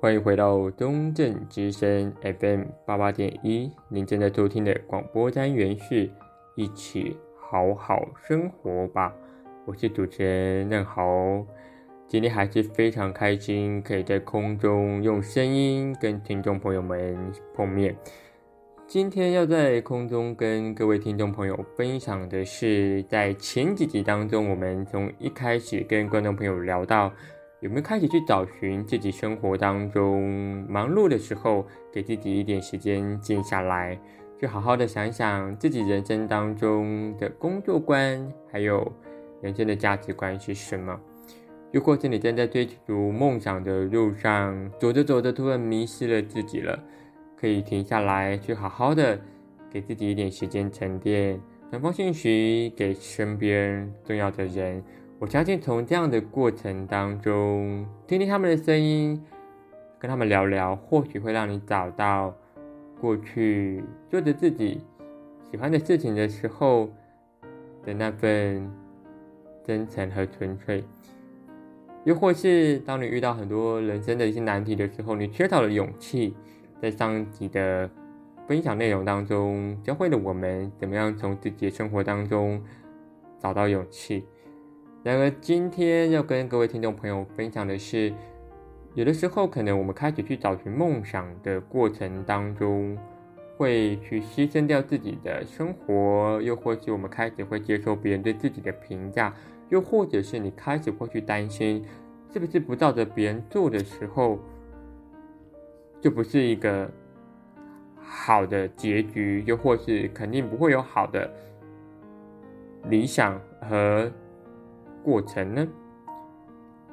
欢迎回到中正之声 FM 八八点一，您正在收听的广播单元是“一起好好生活吧”，我是主持人任豪。今天还是非常开心，可以在空中用声音跟听众朋友们碰面。今天要在空中跟各位听众朋友分享的是，在前几集当中，我们从一开始跟观众朋友聊到。有没有开始去找寻自己生活当中忙碌的时候，给自己一点时间静下来，去好好的想想自己人生当中的工作观，还有人生的价值观是什么？又或者你正在追逐梦想的路上，走着走着突然迷失了自己了，可以停下来，去好好的给自己一点时间沉淀，传封信息给身边重要的人。我相信从这样的过程当中，听听他们的声音，跟他们聊聊，或许会让你找到过去做着自己喜欢的事情的时候的那份真诚和纯粹。又或是当你遇到很多人生的一些难题的时候，你缺少了勇气，在上集的分享内容当中，教会了我们怎么样从自己的生活当中找到勇气。然而，今天要跟各位听众朋友分享的是，有的时候可能我们开始去找寻梦想的过程当中，会去牺牲掉自己的生活，又或是我们开始会接受别人对自己的评价，又或者是你开始会去担心，是不是不照着别人做的时候，就不是一个好的结局，又或是肯定不会有好的理想和。过程呢？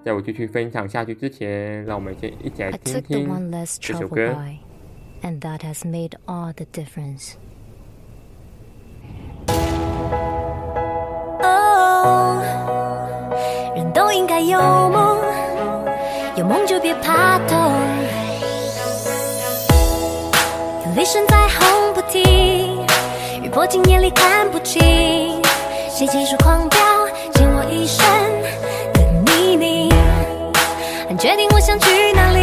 在我继续分享下去之前，让我们先一起来听听这首歌。And that has made all the difference. Oh, 人都应该有梦，有梦就别怕痛。雷声在轰不停，雨泼进眼里看不清，谁急速狂飙？决定我想去哪？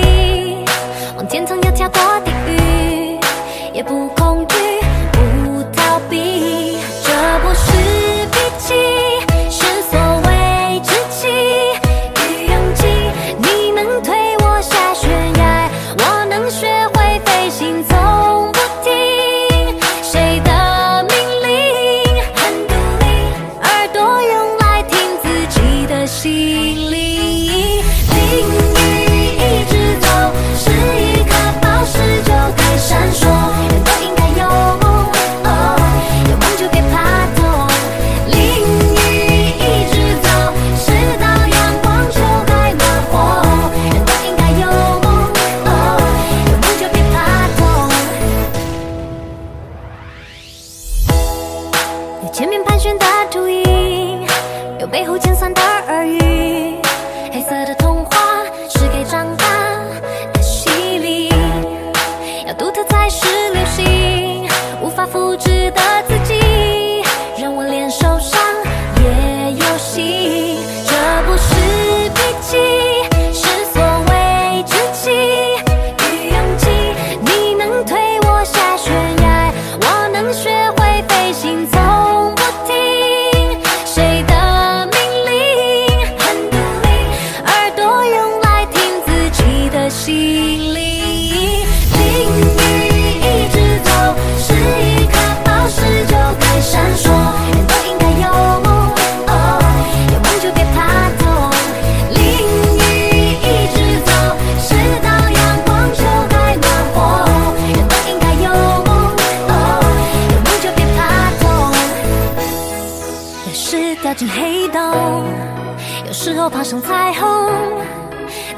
爬上彩虹，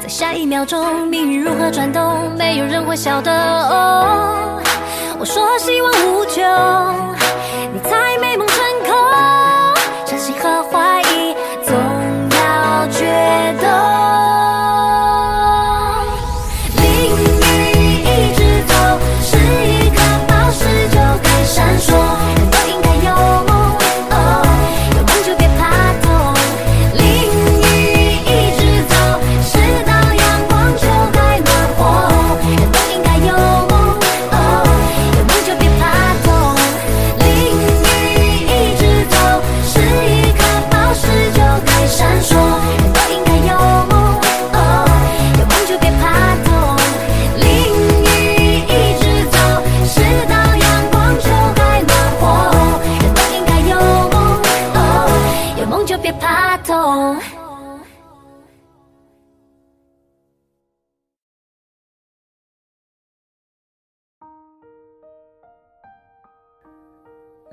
在下一秒钟，命运如何转动，没有人会晓得。哦，我说希望无穷。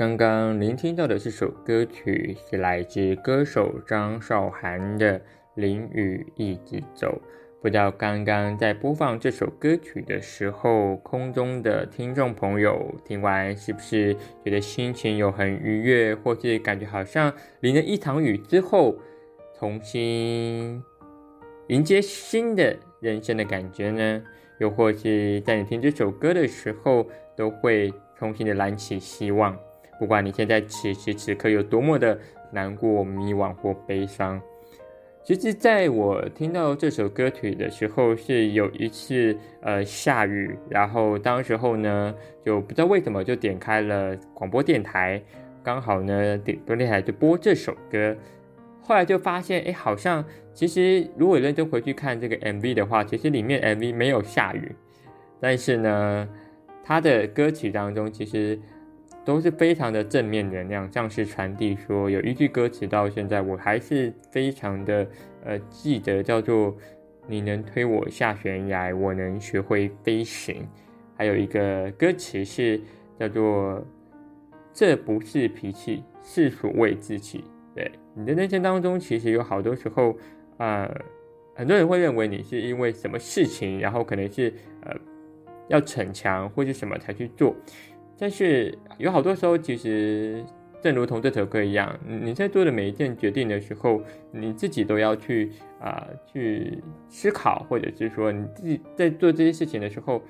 刚刚聆听到的这首歌曲是来自歌手张韶涵的《淋雨一直走》。不知道刚刚在播放这首歌曲的时候，空中的听众朋友听完是不是觉得心情有很愉悦，或是感觉好像淋了一场雨之后，重新迎接新的人生的感觉呢？又或是在你听这首歌的时候，都会重新的燃起希望。不管你现在此时此刻有多么的难过、迷惘或悲伤。其实，在我听到这首歌曲的时候，是有一次呃下雨，然后当时候呢就不知道为什么就点开了广播电台，刚好呢点播电台就播这首歌，后来就发现，哎，好像其实如果认真回去看这个 MV 的话，其实里面 MV 没有下雨，但是呢，他的歌曲当中其实。都是非常的正面能量，像是传递说有一句歌词到现在我还是非常的呃记得，叫做“你能推我下悬崖，我能学会飞行”。还有一个歌词是叫做“这不是脾气，是所谓志气”。对，你的人生当中，其实有好多时候、呃，很多人会认为你是因为什么事情，然后可能是呃要逞强或是什么才去做。但是有好多时候，其实正如同这首歌一样，你在做的每一件决定的时候，你自己都要去啊、去思考，或者是说你自己在做这些事情的时候，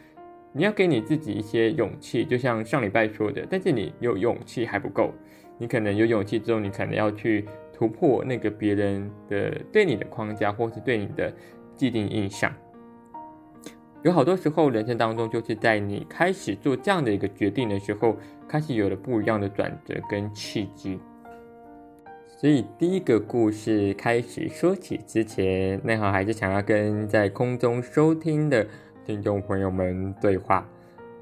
你要给你自己一些勇气。就像上礼拜说的，但是你有勇气还不够，你可能有勇气之后，你可能要去突破那个别人的对你的框架，或是对你的既定印象。有好多时候，人生当中就是在你开始做这样的一个决定的时候，开始有了不一样的转折跟契机。所以，第一个故事开始说起之前，内行还是想要跟在空中收听的听众朋友们对话。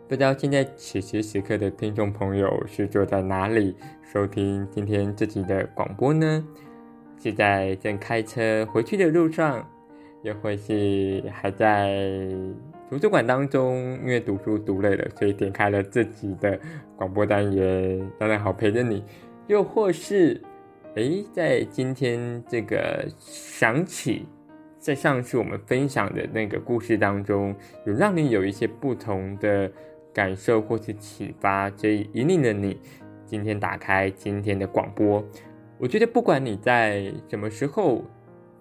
不知道现在此时此刻的听众朋友是坐在哪里收听今天这集的广播呢？是在正开车回去的路上？又或是还在图书馆当中，因为读书读累了，所以点开了自己的广播单元，当然好陪着你。又或是，诶，在今天这个想起，在上次我们分享的那个故事当中，有让你有一些不同的感受或是启发，所以引领了你今天打开今天的广播。我觉得不管你在什么时候。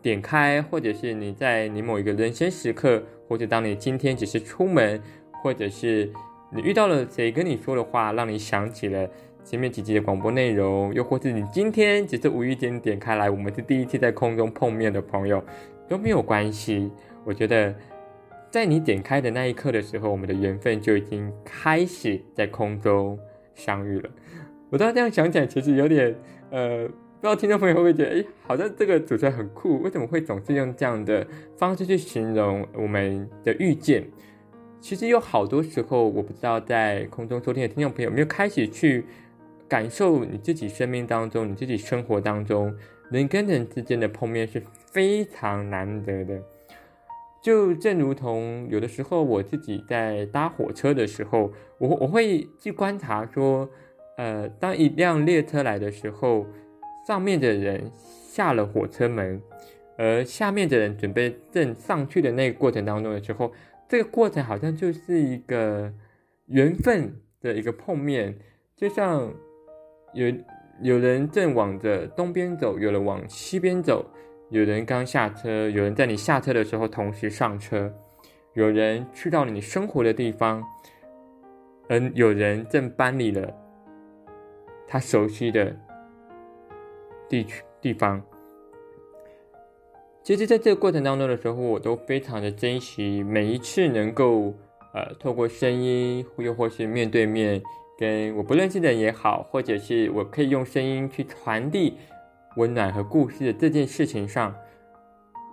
点开，或者是你在你某一个人生时刻，或者当你今天只是出门，或者是你遇到了谁跟你说的话，让你想起了前面几集的广播内容，又或是你今天只是无意间点开来，我们是第一次在空中碰面的朋友，都没有关系。我觉得在你点开的那一刻的时候，我们的缘分就已经开始在空中相遇了。我当时这样想起来，其实有点呃。不知道听众朋友会不会觉得，哎，好像这个主持人很酷，为什么会总是用这样的方式去形容我们的遇见？其实有好多时候，我不知道在空中收听的听众朋友有没有开始去感受你自己生命当中、你自己生活当中人跟人之间的碰面是非常难得的。就正如同有的时候我自己在搭火车的时候，我我会去观察说，呃，当一辆列车来的时候。上面的人下了火车门，而下面的人准备正上去的那个过程当中的时候，这个过程好像就是一个缘分的一个碰面，就像有有人正往着东边走，有人往西边走，有人刚下车，有人在你下车的时候同时上车，有人去到了你生活的地方，而有人正搬离了他熟悉的。地区地方，其实，在这个过程当中的时候，我都非常的珍惜每一次能够呃，透过声音，又或是面对面，跟我不认识的人也好，或者是我可以用声音去传递温暖和故事的这件事情上，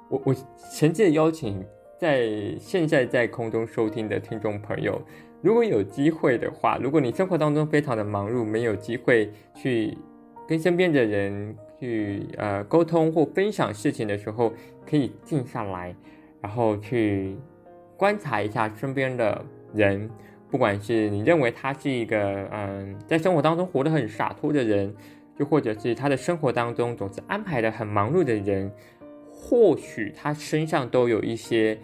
我我诚挚的邀请在现在在空中收听的听众朋友，如果有机会的话，如果你生活当中非常的忙碌，没有机会去跟身边的人。去呃沟通或分享事情的时候，可以静下来，然后去观察一下身边的人，不管是你认为他是一个嗯，在生活当中活得很洒脱的人，又或者是他的生活当中总是安排的很忙碌的人，或许他身上都有一些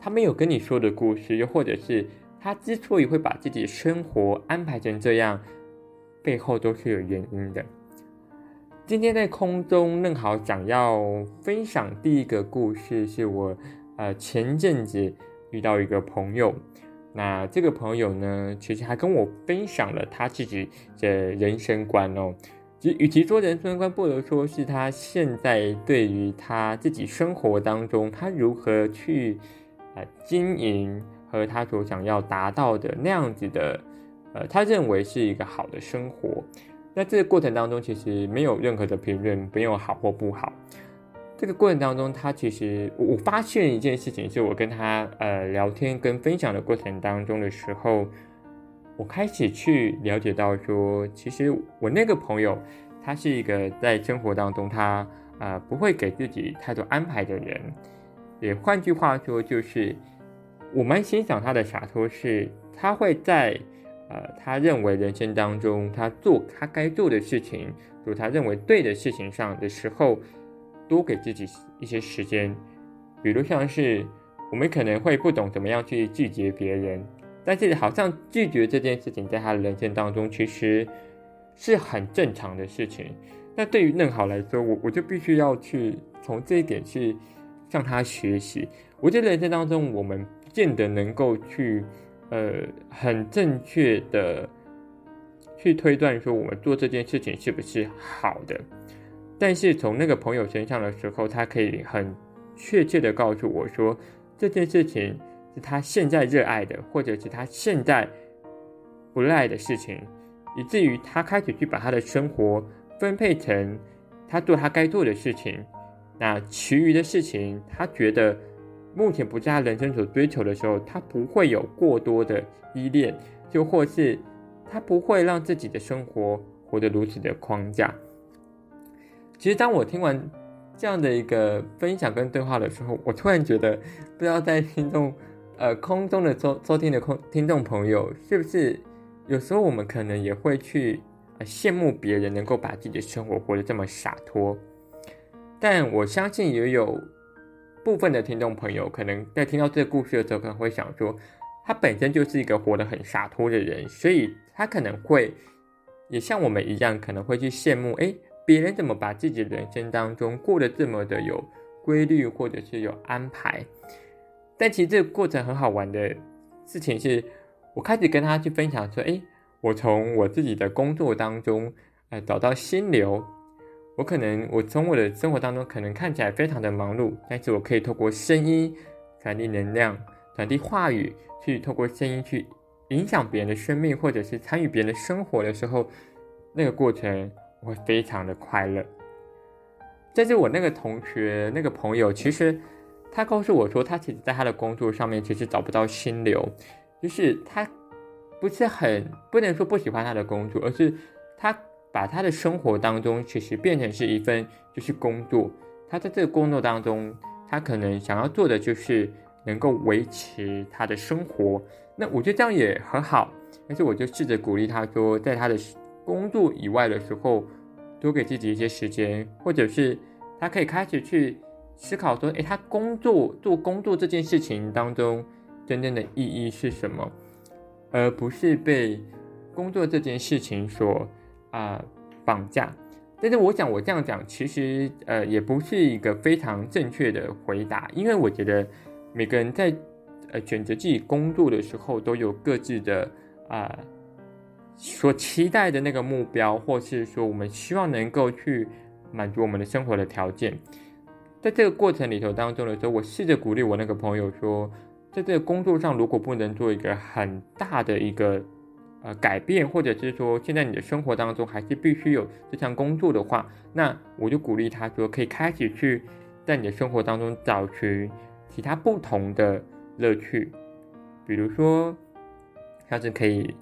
他没有跟你说的故事，又或者是他之所以会把自己生活安排成这样，背后都是有原因的。今天在空中，正好想要分享第一个故事，是我呃前阵子遇到一个朋友。那这个朋友呢，其实还跟我分享了他自己的人生观哦。其实，与其说人生观，不如说是他现在对于他自己生活当中，他如何去呃经营和他所想要达到的那样子的，呃，他认为是一个好的生活。那这个过程当中，其实没有任何的评论，没有好或不好。这个过程当中，他其实我发现一件事情，是我跟他呃聊天跟分享的过程当中的时候，我开始去了解到说，其实我那个朋友，他是一个在生活当中他呃不会给自己太多安排的人，也换句话说，就是我蛮欣赏他的洒脱，是他会在呃他认为人生当中他做他该做的事情，做他认为对的事情上的时候。多给自己一些时间，比如像是我们可能会不懂怎么样去拒绝别人，但是好像拒绝这件事情在他的人生当中其实是很正常的事情。那对于嫩好来说，我我就必须要去从这一点去向他学习。我觉得人生当中我们不见得能够去呃很正确的去推断说我们做这件事情是不是好的。但是从那个朋友身上的时候，他可以很确切的告诉我说，这件事情是他现在热爱的，或者是他现在不热爱的事情，以至于他开始去把他的生活分配成他做他该做的事情。那其余的事情，他觉得目前不在他人生所追求的时候，他不会有过多的依恋，就或是他不会让自己的生活活得如此的框架。其实，当我听完这样的一个分享跟对话的时候，我突然觉得，不知道在听众呃空中的收收听的空听众朋友，是不是有时候我们可能也会去呃羡慕别人能够把自己的生活活得这么洒脱？但我相信也有部分的听众朋友，可能在听到这个故事的时候，可能会想说，他本身就是一个活得很洒脱的人，所以他可能会也像我们一样，可能会去羡慕，哎。别人怎么把自己人生当中过得这么的有规律，或者是有安排？但其实这个过程很好玩的事情是，我开始跟他去分享说：“诶，我从我自己的工作当中，呃，找到心流。我可能我从我的生活当中可能看起来非常的忙碌，但是我可以透过声音传递能量，传递话语，去透过声音去影响别人的生命，或者是参与别人的生活的时候，那个过程。”我会非常的快乐。但是我那个同学、那个朋友，其实他告诉我说，他其实在他的工作上面其实找不到心流，就是他不是很不能说不喜欢他的工作，而是他把他的生活当中其实变成是一份就是工作。他在这个工作当中，他可能想要做的就是能够维持他的生活。那我觉得这样也很好，但是我就试着鼓励他说，在他的。工作以外的时候，多给自己一些时间，或者是他可以开始去思考说：“诶，他工作做工作这件事情当中真正的意义是什么？”而不是被工作这件事情所啊、绑架。但是，我想我这样讲，其实呃也不是一个非常正确的回答，因为我觉得每个人在呃选择自己工作的时候，都有各自的啊。所期待的那个目标，或是说我们希望能够去满足我们的生活的条件，在这个过程里头当中的时候，我试着鼓励我那个朋友说，在这个工作上如果不能做一个很大的一个呃改变，或者是说现在你的生活当中还是必须有这项工作的话，那我就鼓励他说，可以开始去在你的生活当中找寻其他不同的乐趣，比如说像是可以。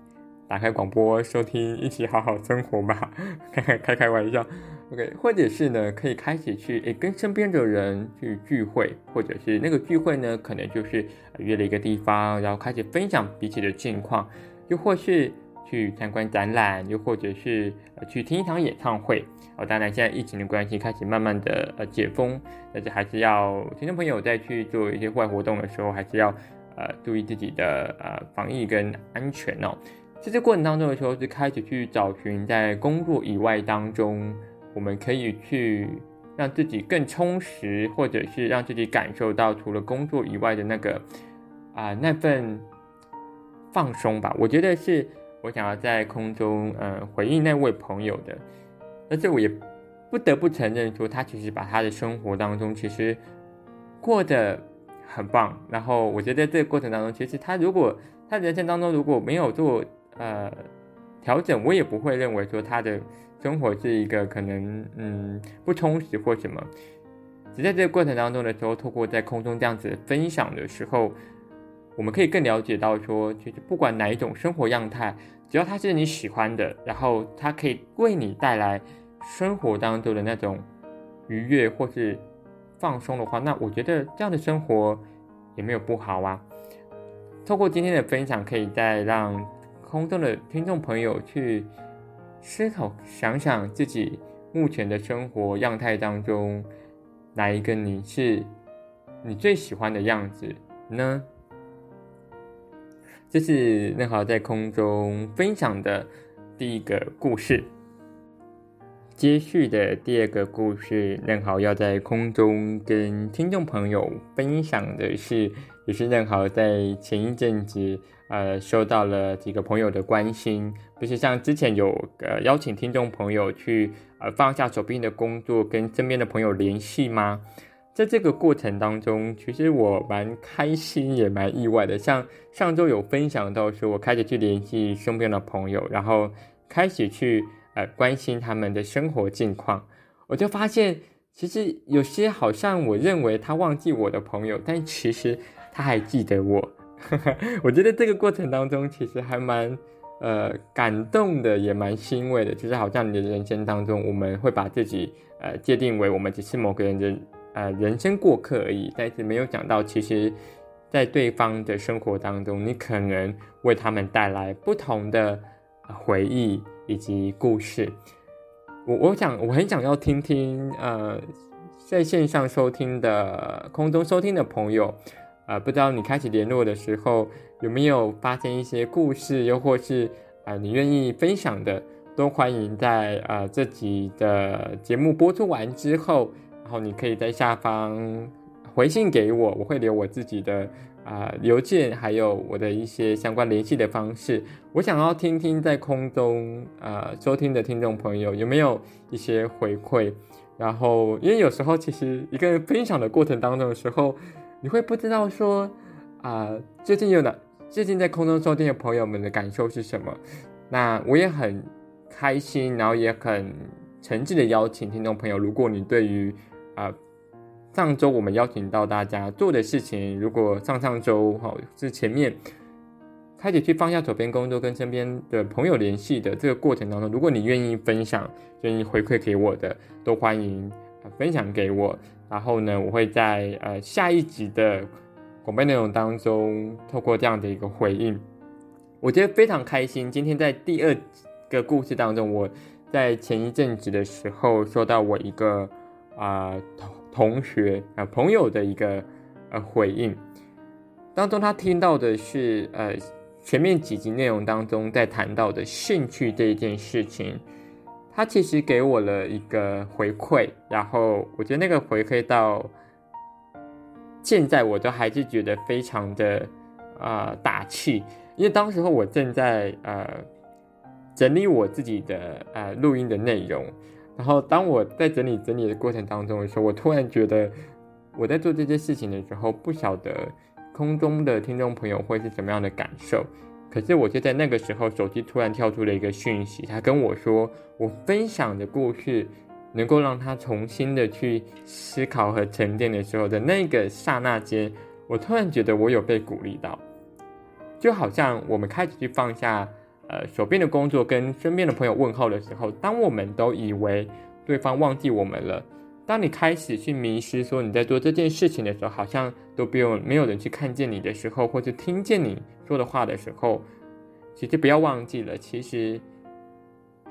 打开广播收听，一起好好生活吧。开开开开玩笑，OK，或者是呢，可以开始去诶跟身边的人去聚会，或者是那个聚会呢，可能就是约了一个地方，然后开始分享彼此的近况，又或是去参观展览，又或者是去听一场演唱会。哦，当然现在疫情的关系开始慢慢的呃解封，但是还是要听众朋友在去做一些户外活动的时候，还是要呃注意自己的呃防疫跟安全哦。在这过程当中的时候，是开始去找寻在工作以外当中。我们可以去让自己更充实，或者是让自己感受到除了工作以外的那个啊、那份放松吧。我觉得是我想要在空中呃回应那位朋友的，而且我也不得不承认说，他其实把他的生活当中其实过得很棒。然后我觉得这个过程当中，其实他如果他人生当中如果没有做呃调整，我也不会认为说他的。生活是一个可能嗯不充实或什么，只在这个过程当中的时候，透过在空中这样子分享的时候，我们可以更了解到说，其实不管哪一种生活样态，只要它是你喜欢的，然后它可以为你带来生活当中的那种愉悦或是放松的话，那我觉得这样的生活也没有不好啊。透过今天的分享，可以再让空中的听众朋友去。思考，想想自己目前的生活样态当中，哪一个你是你最喜欢的样子呢？这是任豪在空中分享的第一个故事。接续的第二个故事，任豪要在空中跟听众朋友分享的是，也是任豪在前一阵子。呃，收到了几个朋友的关心，不是像之前有呃邀请听众朋友去呃放下手边的工作，跟身边的朋友联系吗？在这个过程当中，其实我蛮开心，也蛮意外的。像上周有分享到说，我开始去联系身边的朋友，然后开始去呃关心他们的生活近况，我就发现，其实有些好像我认为他忘记我的朋友，但其实他还记得我。我觉得这个过程当中其实还蛮呃感动的，也蛮欣慰的。就是好像你的人生当中，我们会把自己呃界定为我们只是某个人的呃人生过客而已，但是没有想到，其实，在对方的生活当中，你可能为他们带来不同的回忆以及故事。我我想我很想要听听呃在线上收听的空中收听的朋友。呃，不知道你开始联络的时候有没有发生一些故事，又或是、呃，你愿意分享的，都欢迎在、呃、这集的节目播出完之后，然后你可以在下方回信给我，我会留我自己的啊、邮件，还有我的一些相关联系的方式。我想要听听在空中啊、呃、收听的听众朋友有没有一些回馈，然后因为有时候其实一个人分享的过程当中的时候。你会不知道说，啊、最近有哪最近在空中收听的朋友们的感受是什么？那我也很开心，然后也很诚挚的邀请听众朋友，如果你对于啊、上周我们邀请到大家做的事情，如果上上周哈是前面开始去放下手边工作，跟身边的朋友联系的这个过程当中，如果你愿意分享，愿意回馈给我的，都欢迎分享给我。然后呢，我会在呃下一集的广播内容当中，透过这样的一个回应，我觉得非常开心。今天在第二个故事当中，我在前一阵子的时候收到我一个啊、同同学啊、朋友的一个呃回应，当中他听到的是呃前面几集内容当中在谈到的兴趣这一件事情。他其实给我了一个回馈，然后我觉得那个回馈到现在我都还是觉得非常的啊、呃、打气，因为当时候我正在呃整理我自己的呃录音的内容，然后当我在整理整理的过程当中的时候，我突然觉得我在做这件事情的时候，不晓得空中的听众朋友会是什么样的感受。可是我就在那个时候，手机突然跳出了一个讯息，他跟我说，我分享的故事能够让他重新的去思考和沉淀的时候的那个刹那间，我突然觉得我有被鼓励到，就好像我们开始去放下呃手边的工作，跟身边的朋友问候的时候，当我们都以为对方忘记我们了。当你开始去迷失，说你在做这件事情的时候，好像都不用没有人去看见你的时候，或者听见你说的话的时候，其实不要忘记了，其实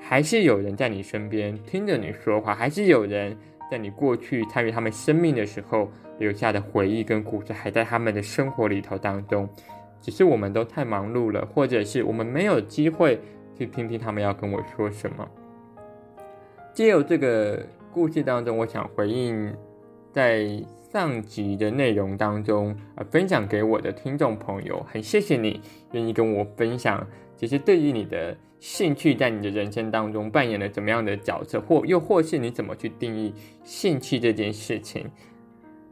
还是有人在你身边听着你说话，还是有人在你过去参与他们生命的时候留下的回忆跟故事，还在他们的生活里头当中。只是我们都太忙碌了，或者是我们没有机会去听听他们要跟我说什么。借由这个。故事当中，我想回应在上集的内容当中啊，分享给我的听众朋友，很谢谢你愿意跟我分享。其实对于你的兴趣，在你的人生当中扮演了怎么样的角色，或又或是你怎么去定义兴趣这件事情。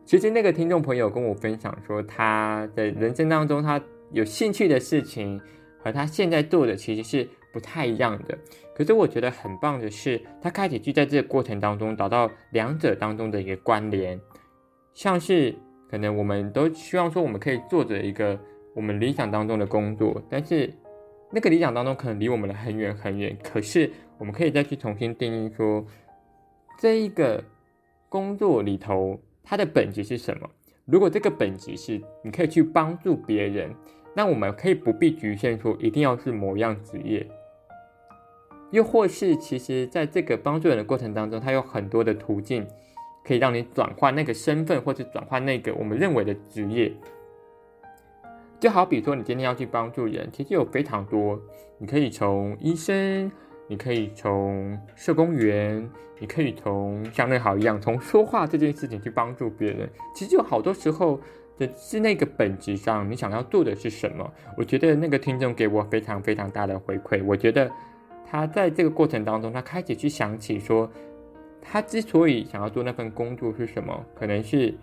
其实那个听众朋友跟我分享说，他的人生当中他有兴趣的事情和他现在做的其实是不太一样的。可是我觉得很棒的是，他开始去在这个过程当中找到两者当中的一个关联，像是可能我们都希望说我们可以做着一个我们理想当中的工作，但是那个理想当中可能离我们很远很远。可是我们可以再去重新定义说，这一个工作里头它的本质是什么？如果这个本质是你可以去帮助别人，那我们可以不必局限说一定要是某样职业。又或是，其实，在这个帮助人的过程当中，它有很多的途径，可以让你转换那个身份，或者转换那个我们认为的职业。就好比说，你今天要去帮助人，其实有非常多，你可以从医生，你可以从社工员，你可以从像嫩豪一样，从说话这件事情去帮助别人。其实有好多时候的是那个本质上，你想要做的是什么？我觉得那个听众给我非常非常大的回馈，我觉得。他在这个过程当中，他开始去想起说，他之所以想要做那份工作是什么？可能是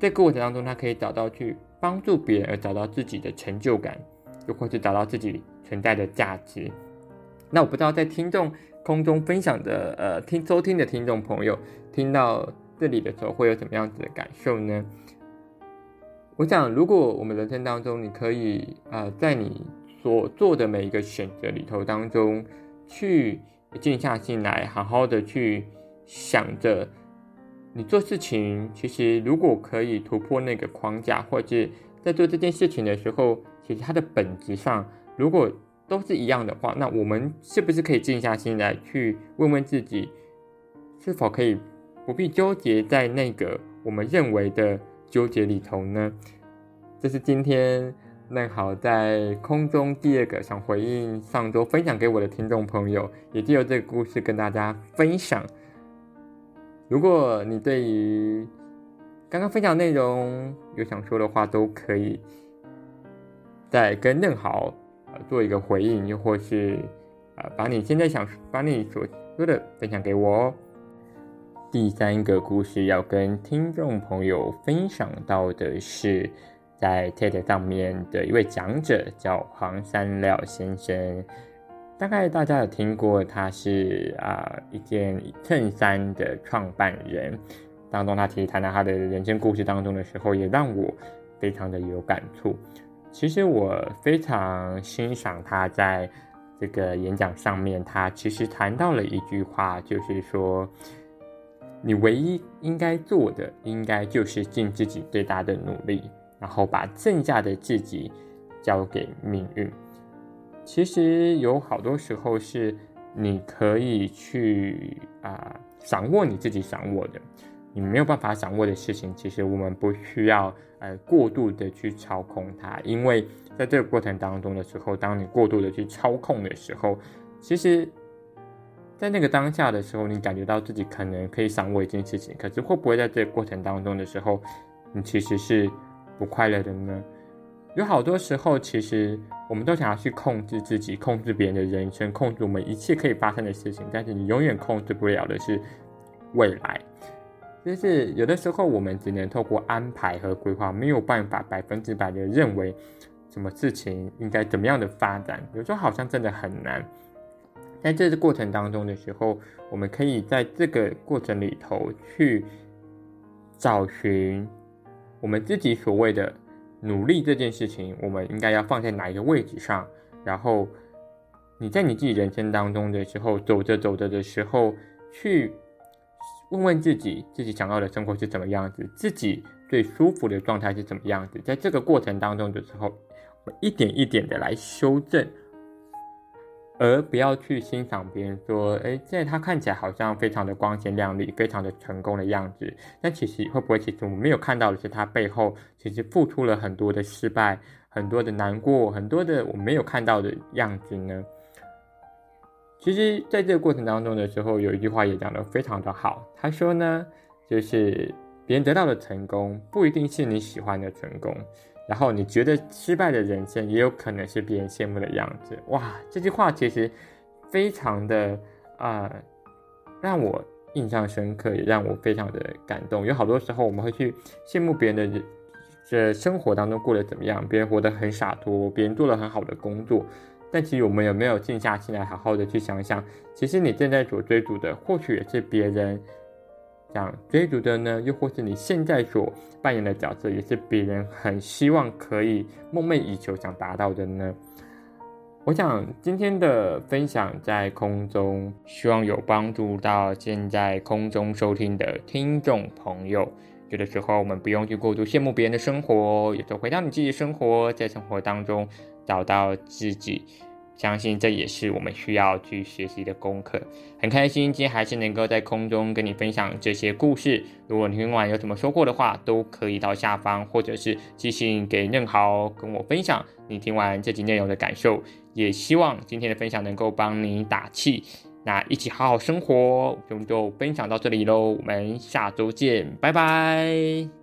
在过程当中，他可以找到去帮助别人而找到自己的成就感，又或是找到自己存在的价值。那我不知道在听众空中分享的呃听收听的听众朋友听到这里的时候会有什么样子的感受呢？我想，如果我们人生当中，你可以啊、呃，在你。所做的每一个选择里头当中，去静下心来，好好的去想着，你做事情其实如果可以突破那个框架，或者在做这件事情的时候，其实它的本质上如果都是一样的话，那我们是不是可以静下心来去问问自己，是否可以不必纠结在那个我们认为的纠结里头呢？这是今天。嫩好，在空中第二个想回应上周分享给我的听众朋友，也借由这个故事跟大家分享。如果你对于刚刚分享内容有想说的话，都可以再跟嫩豪做一个回应，又或是啊把你现在想把你所说的分享给我哦。第三个故事要跟听众朋友分享到的是。在 TED 上面的一位讲者叫黄山料先生，大概大家有听过，他是啊、一件衬衫的创办人。当中他其实谈到他的人生故事当中的时候，也让我非常的有感触。其实我非常欣赏他在这个演讲上面，他其实谈到了一句话，就是说，你唯一应该做的，应该就是尽自己最大的努力。然后把剩下的自己交给命运。其实有好多时候是你可以去啊、掌握你自己掌握的，你没有办法掌握的事情，其实我们不需要呃过度的去操控它，因为在这个过程当中的时候，当你过度的去操控的时候，其实，在那个当下的时候，你感觉到自己可能可以掌握一件事情，可是会不会在这个过程当中的时候，你其实是。不快乐的呢？有好多时候，其实我们都想要去控制自己，控制别人的人生，控制我们一切可以发生的事情。但是你永远控制不了的是未来。就是有的时候，我们只能透过安排和规划，没有办法百分之百的认为什么事情应该怎么样的发展。有时候好像真的很难。在这个过程当中的时候，我们可以在这个过程里头去找寻。我们自己所谓的努力这件事情，我们应该要放在哪一个位置上？然后你在你自己人生当中的时候，走着走着的时候，去问问自己，自己想要的生活是怎么样子，自己最舒服的状态是怎么样子。在这个过程当中的时候，我一点一点的来修正。而不要去欣赏别人说，哎，现在他看起来好像非常的光鲜亮丽，非常的成功的样子。但其实会不会，其实我们没有看到的是他背后其实付出了很多的失败，很多的难过，很多的我没有看到的样子呢？其实，在这个过程当中的时候，有一句话也讲得非常的好。他说呢，就是别人得到的成功不一定是你喜欢的成功。然后你觉得失败的人生也有可能是别人羡慕的样子，哇！这句话其实非常的啊、让我印象深刻，也让我非常的感动。有好多时候我们会去羡慕别人的这生活当中过得怎么样，别人活得很洒脱，别人做了很好的工作，但其实我们有没有静下心来，好好的去想想，其实你正在所追逐的，或许也是别人。想追逐的呢，又或是你现在所扮演的角色，也是别人很希望可以梦寐以求想达到的呢？我想今天的分享在空中，希望有帮助到现在空中收听的听众朋友。有的时候我们不用去过度羡慕别人的生活，也就回到你自己的生活，在生活当中找到自己。相信这也是我们需要去学习的功课。很开心今天还是能够在空中跟你分享这些故事。如果你听完有什么收获的话，都可以到下方或者是寄信给任豪跟我分享你听完这集内容的感受。也希望今天的分享能够帮你打气。那一起好好生活，我们就分享到这里喽。我们下周见，拜拜。